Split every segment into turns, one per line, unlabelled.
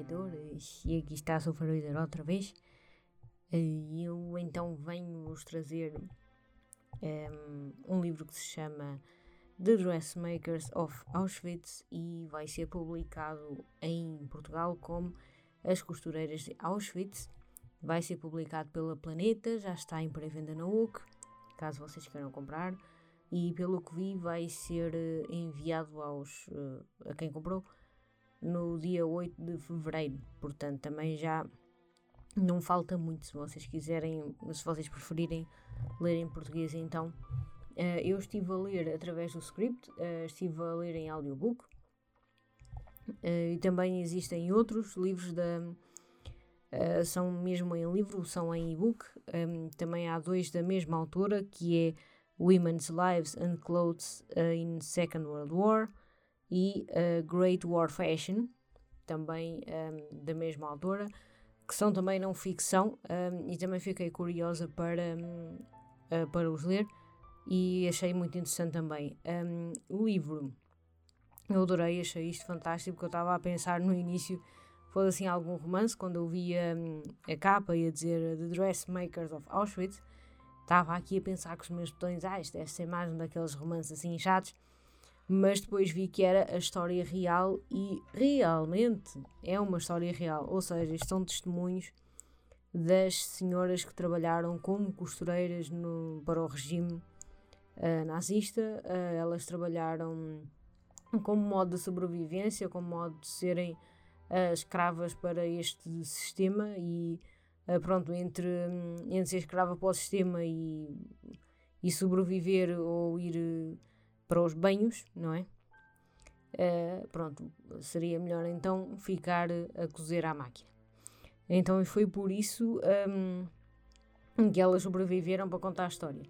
servidores e aqui está o servidor outra vez. E eu então venho-vos trazer um, um, livro que se chama The Dressmakers of Auschwitz e vai ser publicado em Portugal como As Costureiras de Auschwitz. Vai ser publicado pela Planeta, já está em pré-venda na UC, caso vocês queiram comprar. E pelo que vi, vai ser eh, enviado aos, a quem comprou no dia 8 de fevereiro. Portanto, também já não falta muito se vocês quiserem, se vocês preferirem ler em português, então. Uh, eu estive a ler através do script, uh, estive a ler em audiobook uh, e também existem outros livros da. são mesmo em livro, são em e-book. Um, também há dois da mesma autora, que é Women's Lives and Clothes in Second World War e Great War Fashion, também um, da mesma autora que são também não ficção, um, e também fiquei curiosa para, um, uh, ah, para os ler e achei muito interessante também. Um, o livro, eu adorei, achei isto fantástico, porque eu estava a pensar no início, fosse assim algum romance, quando eu via a capa e a dizer The Dressmakers of Auschwitz, estava aqui a pensar com os meus botões, ah, isto deve ser mais um daqueles romances assim chatos, mas depois vi que era a história real e realmente é uma história real, ou seja, são testemunhos das senhoras que trabalharam como costureiras no, para o regime uh, nazista. Uh, elas trabalharam como modo de sobrevivência, como modo de serem uh, escravas para este sistema e pronto, entre, entre ser escrava para o sistema e, e sobreviver ou ir para os banhos, não é? Uh, pronto, seria melhor então ficar a cozer à máquina. Então foi por isso um, que elas sobreviveram para contar a história.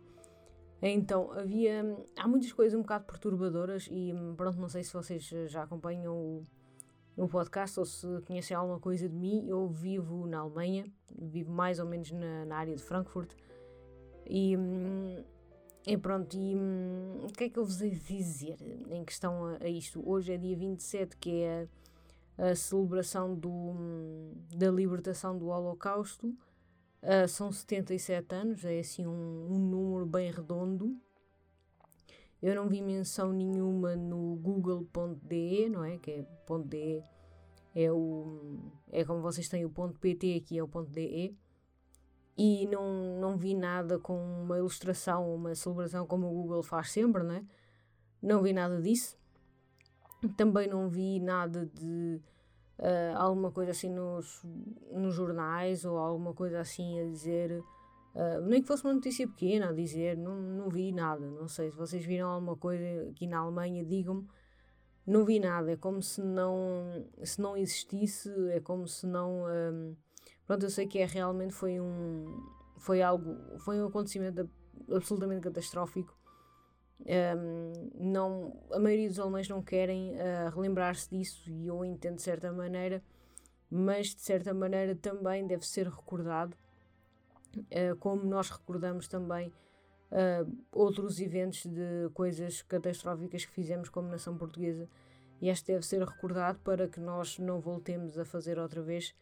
Então havia. Há muitas coisas um bocado perturbadoras e pronto, não sei se vocês já acompanham o, o podcast ou se conhecem alguma coisa de mim. Eu vivo na Alemanha, vivo mais ou menos na, na área de Frankfurt e. Hum, e pronto, e hum, o que é que eu vos hei dizer em questão a, a, isto? Hoje é dia 27, que é a, a celebração do, hum, da libertação do Holocausto. Uh, são 77 anos, é assim um, um, número bem redondo. Eu não vi menção nenhuma no google.de, não é? Que é .de é o é como vocês têm o .pt aqui é o .de e não, não vi nada com uma ilustração, uma celebração como o Google faz sempre, né? Não vi nada disso. Também não vi nada de uh, alguma coisa assim nos, nos jornais ou alguma coisa assim a dizer. Uh, nem que fosse uma notícia pequena a dizer, não, não vi nada. Não sei se vocês viram alguma coisa aqui na Alemanha, digam-me. Não vi nada, é como se não, se não existisse, é como se não. Ah, Pronto, eu sei que é realmente foi um foi algo, foi um acontecimento absolutamente catastrófico. Um, não, a maioria dos alemães não querem uh, relembrar-se disso e eu entendo de certa maneira, mas de certa maneira também deve ser recordado, uh, como nós recordamos também uh, outros eventos de coisas catastróficas que fizemos como nação portuguesa. E este deve ser recordado para que nós não voltemos a fazer outra vez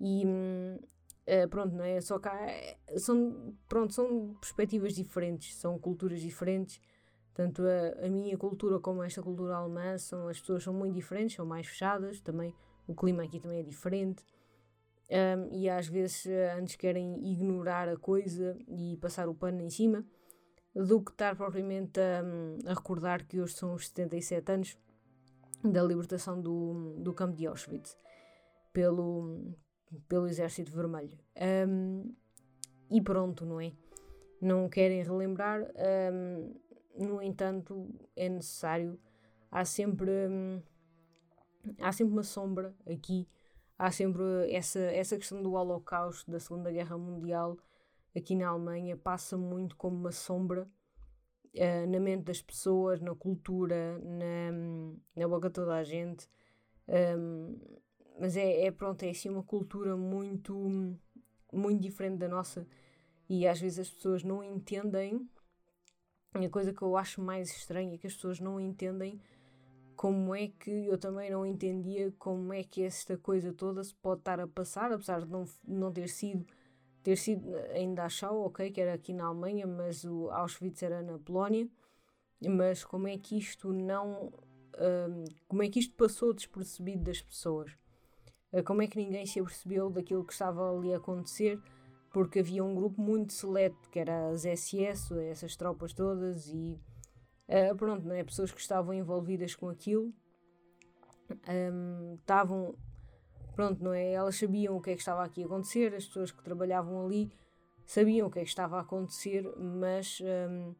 e uh, pronto, não é? Só que há, são, pronto, são perspectivas diferentes, são culturas diferentes. Tanto a, a minha cultura como esta cultura alemã, são, as pessoas são muito diferentes, são mais fechadas também. O clima aqui também é diferente. Um, e às vezes eh, antes querem ignorar a coisa e passar o pano em cima do que estar propriamente a, a recordar que hoje são os 77 anos da libertação do, do campo de Auschwitz pelo, pelo Exército Vermelho. Um, e pronto, não é? Não querem relembrar, um, no entanto, é necessário. Há sempre, há sempre uma sombra aqui, há sempre essa, essa questão do Holocausto, da Segunda Guerra Mundial, aqui na Alemanha, passa muito como uma sombra uh, na mente das pessoas, na cultura, na, na boca de toda a gente. Mas é, é pronto, é assim uma cultura muito, muito diferente da nossa e às vezes as pessoas não entendem. A coisa que eu acho mais estranha é que as pessoas não entendem como é que eu também não entendia como é que esta coisa toda se pode estar a passar, apesar de não, não ter sido ter sido em Dachau, ok, que era aqui na Alemanha, mas o Auschwitz era na Polónia. Mas como é que isto não. Uh, como é que isto passou despercebido das pessoas? Uh, como é que ninguém se apercebeu daquilo que estava ali a acontecer? Porque havia um grupo muito seleto, que era as SS, essas tropas todas, e uh, pronto, não é? pessoas que estavam envolvidas com aquilo um, estavam pronto, não é? Elas sabiam o que é que estava aqui a acontecer, as pessoas que trabalhavam ali sabiam o que é que estava a acontecer, mas um,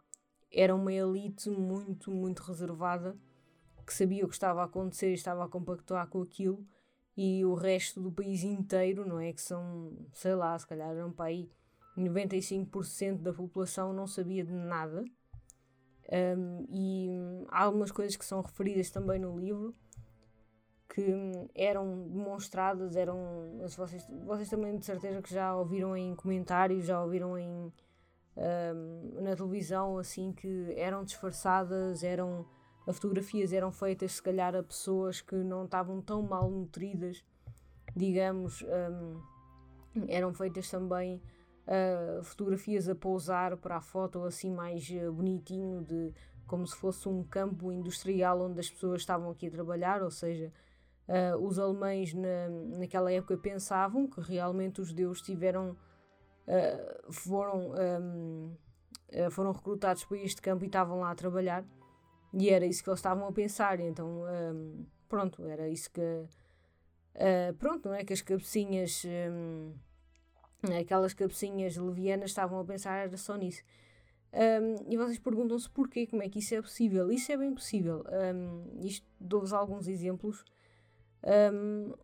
era uma elite muito, muito reservada que sabia o que estava a acontecer e estava a compactuar com aquilo e o resto do país inteiro, não é? Que são, sei lá, se calhar eram para aí 95% da população não sabia de nada. Um, e há algumas coisas que são referidas também no livro que eram demonstradas, eram. Vocês, vocês também de certeza que já ouviram em comentários, já ouviram em, um, na televisão, assim, que eram disfarçadas, eram. As fotografias eram feitas, se calhar, a pessoas que não estavam tão mal nutridas, digamos, um, eram feitas também uh, fotografias a pousar para a foto assim mais uh, bonitinho, de como se fosse um campo industrial onde as pessoas estavam aqui a trabalhar, ou seja, Uh, os alemães na, naquela época pensavam que realmente os judeus tiveram foram um, foram recrutados para este campo e estavam lá a trabalhar e era isso que eles estavam a pensar então um, pronto era isso que pronto não é que as cabecinhas um, aquelas cabecinhas levianas estavam a pensar era só nisso e vocês perguntam-se porquê, como é que isso é possível? Isso é bem possível. isto dou-vos alguns exemplos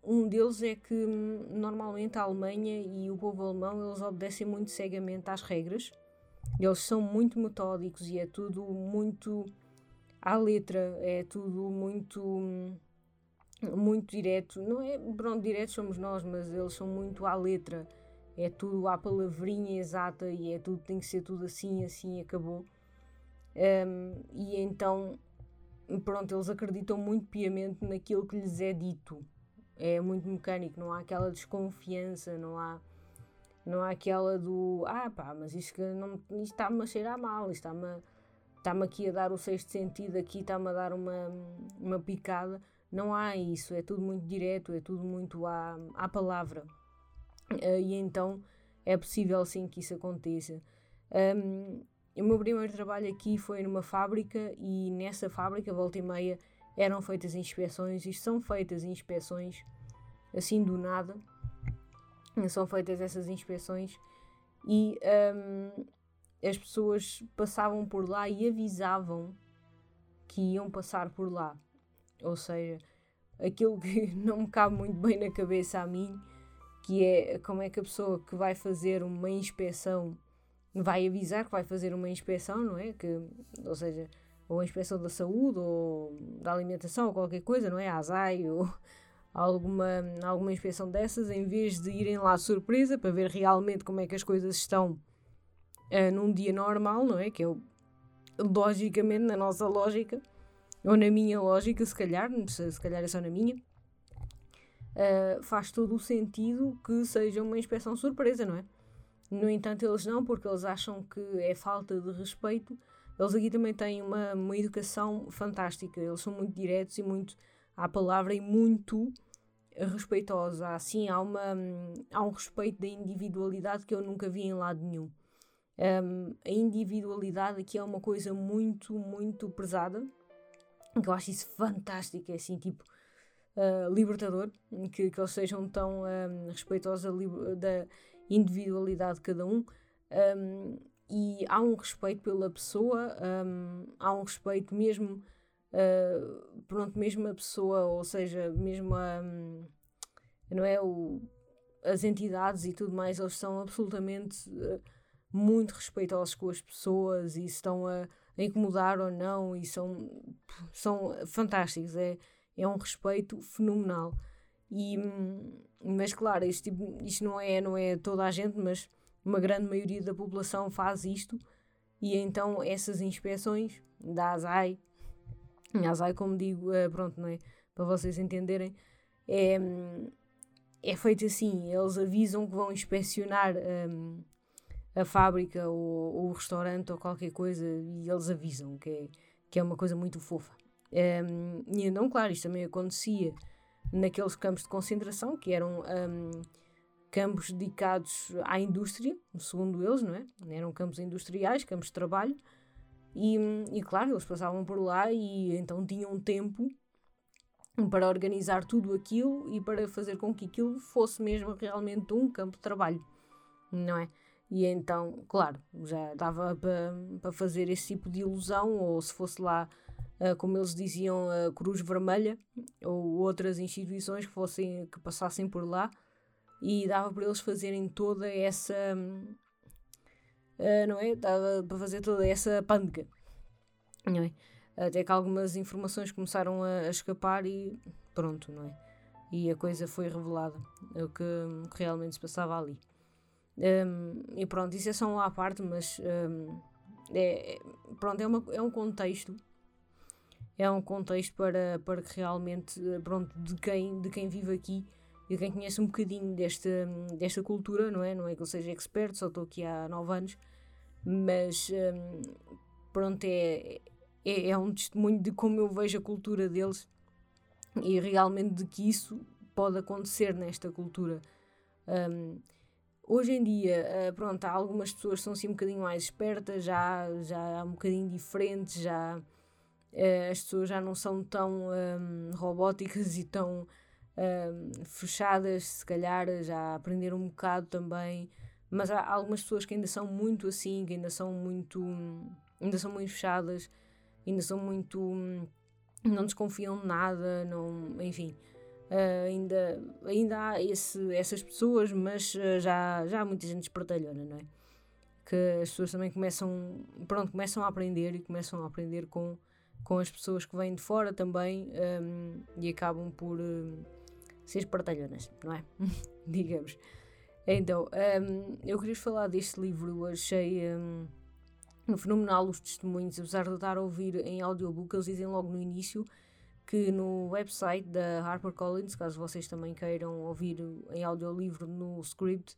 um deles é que hum, normalmente a Alemanha e o povo alemão eles obedecem muito cegamente às regras. Eles são muito metódicos e é tudo muito à letra, é tudo muito muito direto. Não é, pronto, direto somos nós, mas eles são muito à letra. É tudo à palavrinha exata e é tudo tem que ser tudo assim, assim acabou. Um, e então pronto, eles acreditam muito piamente naquilo que lhes é dito. É muito mecânico, não há aquela desconfiança, não há não há aquela do ah pá, mas isto, não, isto está-me a cheirar mal, isto está-me está-me aqui a dar o sexto sentido, aqui está-me a dar uma, uma picada. Não há isso, é tudo muito direto, é tudo muito à, à palavra. Uh, e então é possível sim que isso aconteça. Um, o meu primeiro trabalho aqui foi numa fábrica e nessa fábrica, volta e meia, eram feitas inspeções e são feitas inspeções assim do nada. São feitas essas inspeções e um, as pessoas passavam por lá e avisavam que iam passar por lá. Ou seja, aquilo que não me cabe muito bem na cabeça a mim, que é como é que a pessoa que vai fazer uma inspeção vai avisar que vai fazer uma inspeção, não é? Que, ou seja, ou a inspeção da saúde ou da alimentação ou qualquer coisa, não é? A ASAI ou alguma, alguma inspeção dessas, em vez de irem lá surpresa para ver realmente como é que as coisas estão uh, num dia normal, não é? Que é logicamente, na nossa lógica, ou na minha lógica, se calhar, se, se calhar é só na minha, uh, faz todo o sentido que seja uma inspeção surpresa, não é? No entanto, eles não, porque eles acham que é falta de respeito. Eles aqui também têm uma, uma educação fantástica. Eles são muito diretos e muito à palavra e muito respeitosos. Assim, há, uma, há um respeito da individualidade que eu nunca vi em lado nenhum. Um, a individualidade aqui é uma coisa muito, muito pesada. Que eu acho isso fantástico. É assim, tipo, uh, libertador. Que, que eles sejam tão um, respeitosos da individualidade de cada um, um e há um respeito pela pessoa, há um respeito mesmo, uh, pronto, mesmo a pessoa, ou seja, mesmo a, não é, o, as entidades e tudo mais, eles são absolutamente uh, muito respeitosos com as pessoas e estão a, a, incomodar ou não e são, são fantásticos, é, é um respeito fenomenal. E, mas claro, isto, tipo, isto não, é, não é toda a gente, mas uma grande maioria da população faz isto. E então essas inspeções da ASAI Yazai, como digo, uh, pronto, não é? Para vocês entenderem, é, é feito assim: eles avisam que vão inspecionar um, a fábrica ou, ou, o restaurante ou qualquer coisa e eles avisam, que é, que é uma coisa muito fofa. Um, e então, claro, isto também acontecia naqueles campos de concentração, que eram um, campos dedicados à indústria, segundo eles, não é? Eram campos industriais, campos de trabalho, e, e claro, eles passavam por lá e então tinham tempo para organizar tudo aquilo e para fazer com que aquilo fosse mesmo realmente um campo de trabalho, não é? E então, claro, já dava para, fazer esse tipo de ilusão, ou se fosse lá, uh, como eles diziam, a Cruz Vermelha, ou outras instituições que, fossem, que passassem por lá, e dava para eles fazerem toda essa. Uh, não é? Dava para fazer toda essa pândega, não é? Até que algumas informações começaram a, a escapar e pronto, não é? E a coisa foi revelada, o que, o que realmente se passava ali. Um, e pronto, isso é só uma parte, mas um, é, pronto, é, uma, é um contexto. É um contexto para, para que realmente, pronto, de quem, de quem vive aqui e quem conhece um bocadinho desta, desta cultura, não é? Não é que eu seja expert, só estou aqui há nove anos, mas um, pronto, é, é, é um testemunho de como eu vejo a cultura deles e realmente de que isso pode acontecer nesta cultura. Um, Hoje em dia, uh, pronto, algumas pessoas são assim um bocadinho mais espertas, já, já um bocadinho diferentes, já uh, as pessoas já não são tão um, robóticas e tão um, fechadas, se calhar já aprenderam um bocado também, mas há algumas pessoas que ainda são muito assim, que ainda são muito, ainda são muito fechadas, ainda são muito, não desconfiam de nada, não, enfim... Uh, ainda, ainda há esse, essas pessoas, mas uh, já, já há muita gente espertalhona, não é? Que as pessoas também começam, pronto, começam a aprender e começam a aprender com, com as pessoas que vêm de fora também um, e acabam por uh, ser espertalhonas, não é? Digamos. Então, um, eu queria falar deste livro, achei um, fenomenal os testemunhos, apesar de eu estar a ouvir em audiobook, eles dizem logo no início que no website da HarperCollins, caso vocês também queiram ouvir em audiolivro no script,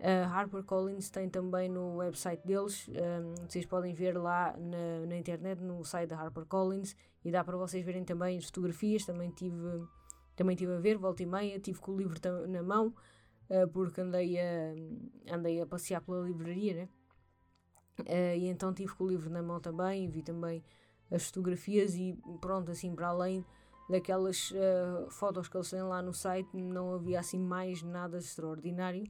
a HarperCollins tem também no website deles, um, vocês podem ver lá na, na, internet, no site da HarperCollins, e dá para vocês verem também as fotografias, também tive, também tive a ver, volta e meia, tive com o livro na mão, uh, porque andei a, andei a passear pela livraria, né? Uh, e então tive com o livro na mão também, vi também as fotografias e pronto, assim, para além daquelas uh, fotos que eles têm lá no site, não havia assim mais nada extraordinário.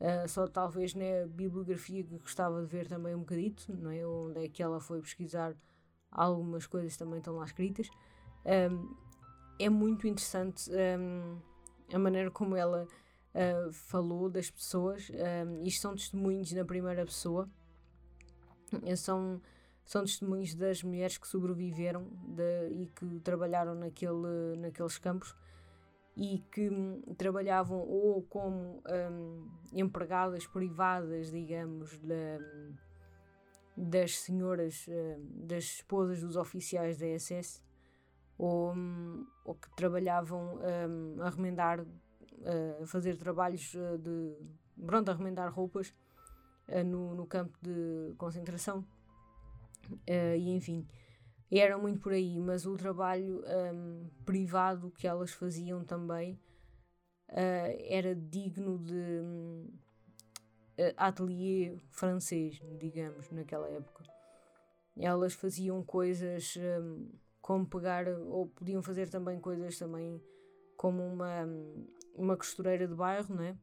Uh, só talvez na né, bibliografia que gostava de ver também um bocadito, não é? onde é que ela foi pesquisar algumas coisas também estão lá escritas. Um, é muito interessante um, a maneira como ela uh, falou das pessoas. Um, isto são testemunhos na primeira pessoa. São são testemunhos das mulheres que sobreviveram de, e que trabalharam naquele, naqueles campos e que hum, trabalhavam ou como hum, empregadas privadas, digamos, da, das senhoras, hum, das esposas dos oficiais da SS, ou, hum, ou que trabalhavam hum, a remendar, a fazer trabalhos uh, de. pronto, a remendar roupas uh, no, no campo de concentração. Uh, e enfim, era muito por aí, mas o trabalho um, privado que elas faziam também uh, era digno de um, atelier francês, digamos, naquela época. Elas faziam coisas um, como pegar, ou podiam fazer também coisas também como uma, uma costureira de bairro, né?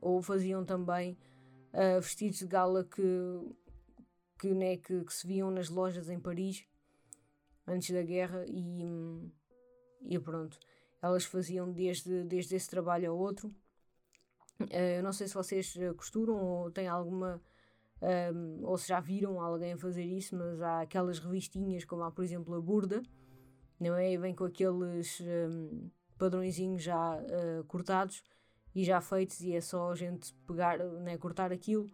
ou faziam também uh, vestidos de gala que que, né, que, que, se viam nas lojas em Paris antes da guerra e, e pronto. Elas faziam desde, desde esse trabalho ao outro. Uh, eu não sei se vocês costuram ou têm alguma. Um, ou se já viram alguém fazer isso, mas há aquelas revistinhas, como há por exemplo a Burda, não é? E vem com aqueles um, padrõezinhos já uh, cortados e já feitos, e é só a gente pegar, né, cortar aquilo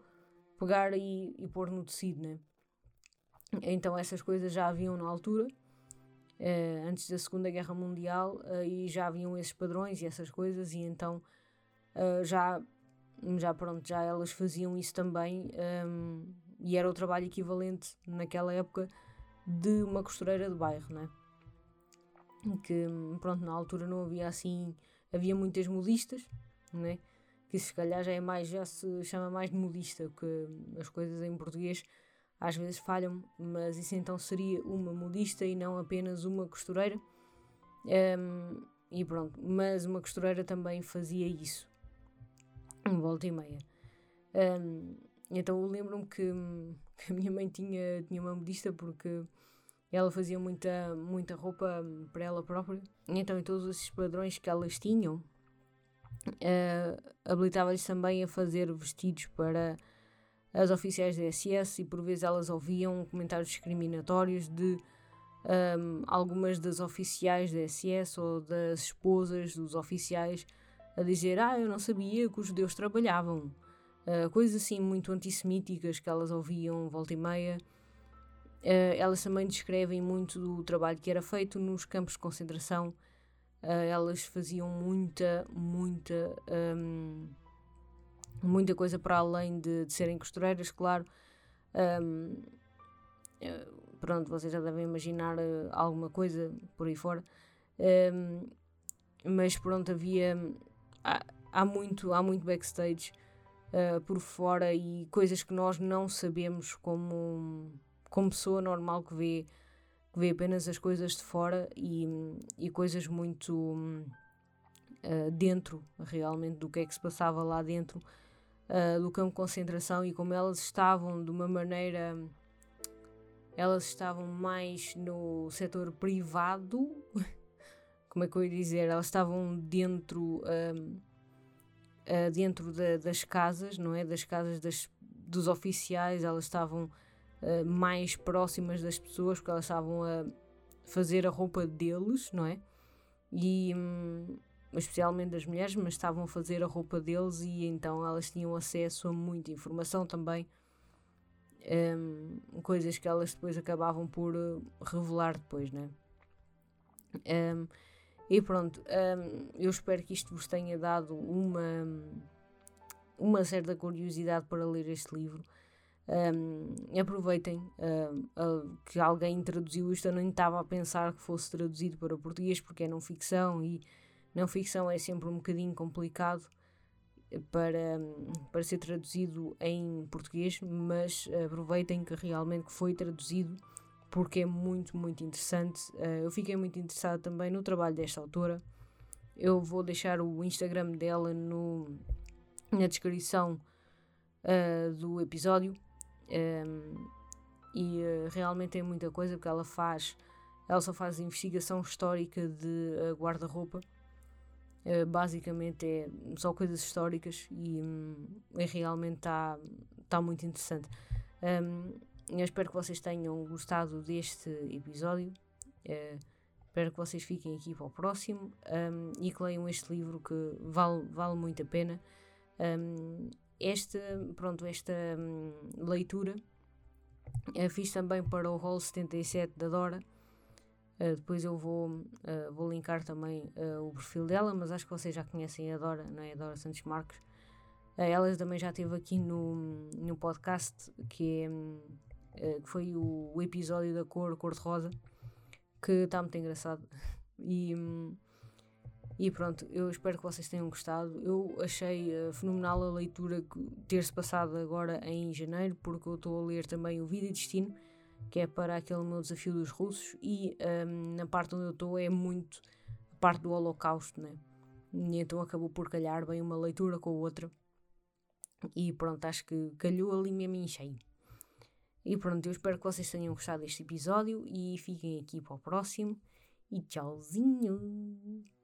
pegar e, e pôr no tecido, né? Então essas coisas já haviam na altura, uh, antes da Segunda Guerra Mundial, uh, e já haviam esses padrões e essas coisas, e então uh, já, já pronto, já elas faziam isso também, um, e era o trabalho equivalente naquela época de uma costureira de bairro, né? Que pronto, na altura não havia assim, havia muitas modistas, né? Que se calhar já é mais, já se chama mais de modista, que as coisas em português às vezes falham, mas isso então seria uma modista e não apenas uma costureira. Um, e pronto, mas uma costureira também fazia isso, volta e meia. Um, então eu lembro-me que, que, a minha mãe tinha, tinha uma modista porque ela fazia muita, muita roupa para ela própria. Então, em todos esses padrões que elas tinham, uh, habilitava-lhes também a fazer vestidos para as oficiais da SS e por vezes elas ouviam comentários discriminatórios de um, algumas das oficiais da SS ou das esposas dos oficiais a dizer ah, eu não sabia que os judeus trabalhavam. Uh, coisas assim muito antissemíticas que elas ouviam volta e meia. Uh, elas também descrevem muito do trabalho que era feito nos campos de concentração. Uh, elas faziam muita, muita um, muita coisa para além de, de serem costureiras, claro. Um, eh, pronto, vocês já devem imaginar uh, alguma coisa por aí fora. Um, mas pronto, havia. Há, há, muito, há muito backstage uh, por fora e coisas que nós não sabemos como, como pessoa normal que vê, que vê apenas as coisas de fora e, e coisas muito. Uh, dentro realmente do que é que se passava lá dentro uh, do campo de concentração e como elas estavam de uma maneira. Elas estavam mais no setor privado, como é que eu ia dizer? Elas estavam dentro, uh, uh, dentro da, das casas, não é? Das casas das, dos oficiais, elas estavam mais próximas das pessoas porque elas estavam a fazer a roupa deles, não é? E, hum, especialmente das mulheres, mas estavam a fazer a roupa deles e então elas tinham acesso a muita informação também, um, coisas que elas depois acabavam por uh, revelar depois, né? Um, e pronto, um, eu espero que isto vos tenha dado uma, uma certa curiosidade para ler este livro. Aproveitem uh, que alguém traduziu isto. Eu nem estava a pensar que fosse traduzido para português porque é não ficção e não ficção é sempre um bocadinho complicado para, para ser traduzido em português, mas aproveitem que realmente foi traduzido porque é muito, muito interessante. Uh, eu fiquei muito interessada também no trabalho desta autora. Eu vou deixar o Instagram dela no, na descrição uh, do episódio. Um, e uh, realmente tem muita coisa porque ela faz, ela só faz investigação histórica de guarda-roupa Uh, basicamente é só coisas históricas e, um, realmente está tá muito interessante. Um, eu espero que vocês tenham gostado deste episódio. Uh, espero que vocês fiquem aqui para o próximo e que leiam este livro que vale, vale muito a pena. Esta, pronto, esta hum, leitura uh, fiz também para o Hall 77 da Dora. Uh, depois eu vou, uh, vou linkar também uh, o perfil dela, mas acho que vocês já conhecem a Dora, não é? A Dora Santos Marcos. ela também já esteve aqui no, no podcast, que, é, que foi o, o, episódio da cor, cor-de-rosa, que está muito engraçado. E, e pronto, eu espero que vocês tenham gostado. Eu achei fenomenal a leitura ter-se passado agora em janeiro, porque eu estou a ler também o Vida e Destino que é para aquele meu desafio dos russos, e um, na parte onde eu estou é muito a parte do Holocausto, né? E então acabou por calhar bem uma leitura com a outra. E pronto, acho que calhou ali mesmo em cheio. E pronto, eu espero que vocês tenham gostado deste episódio e fiquem aqui para o próximo. E tchauzinho!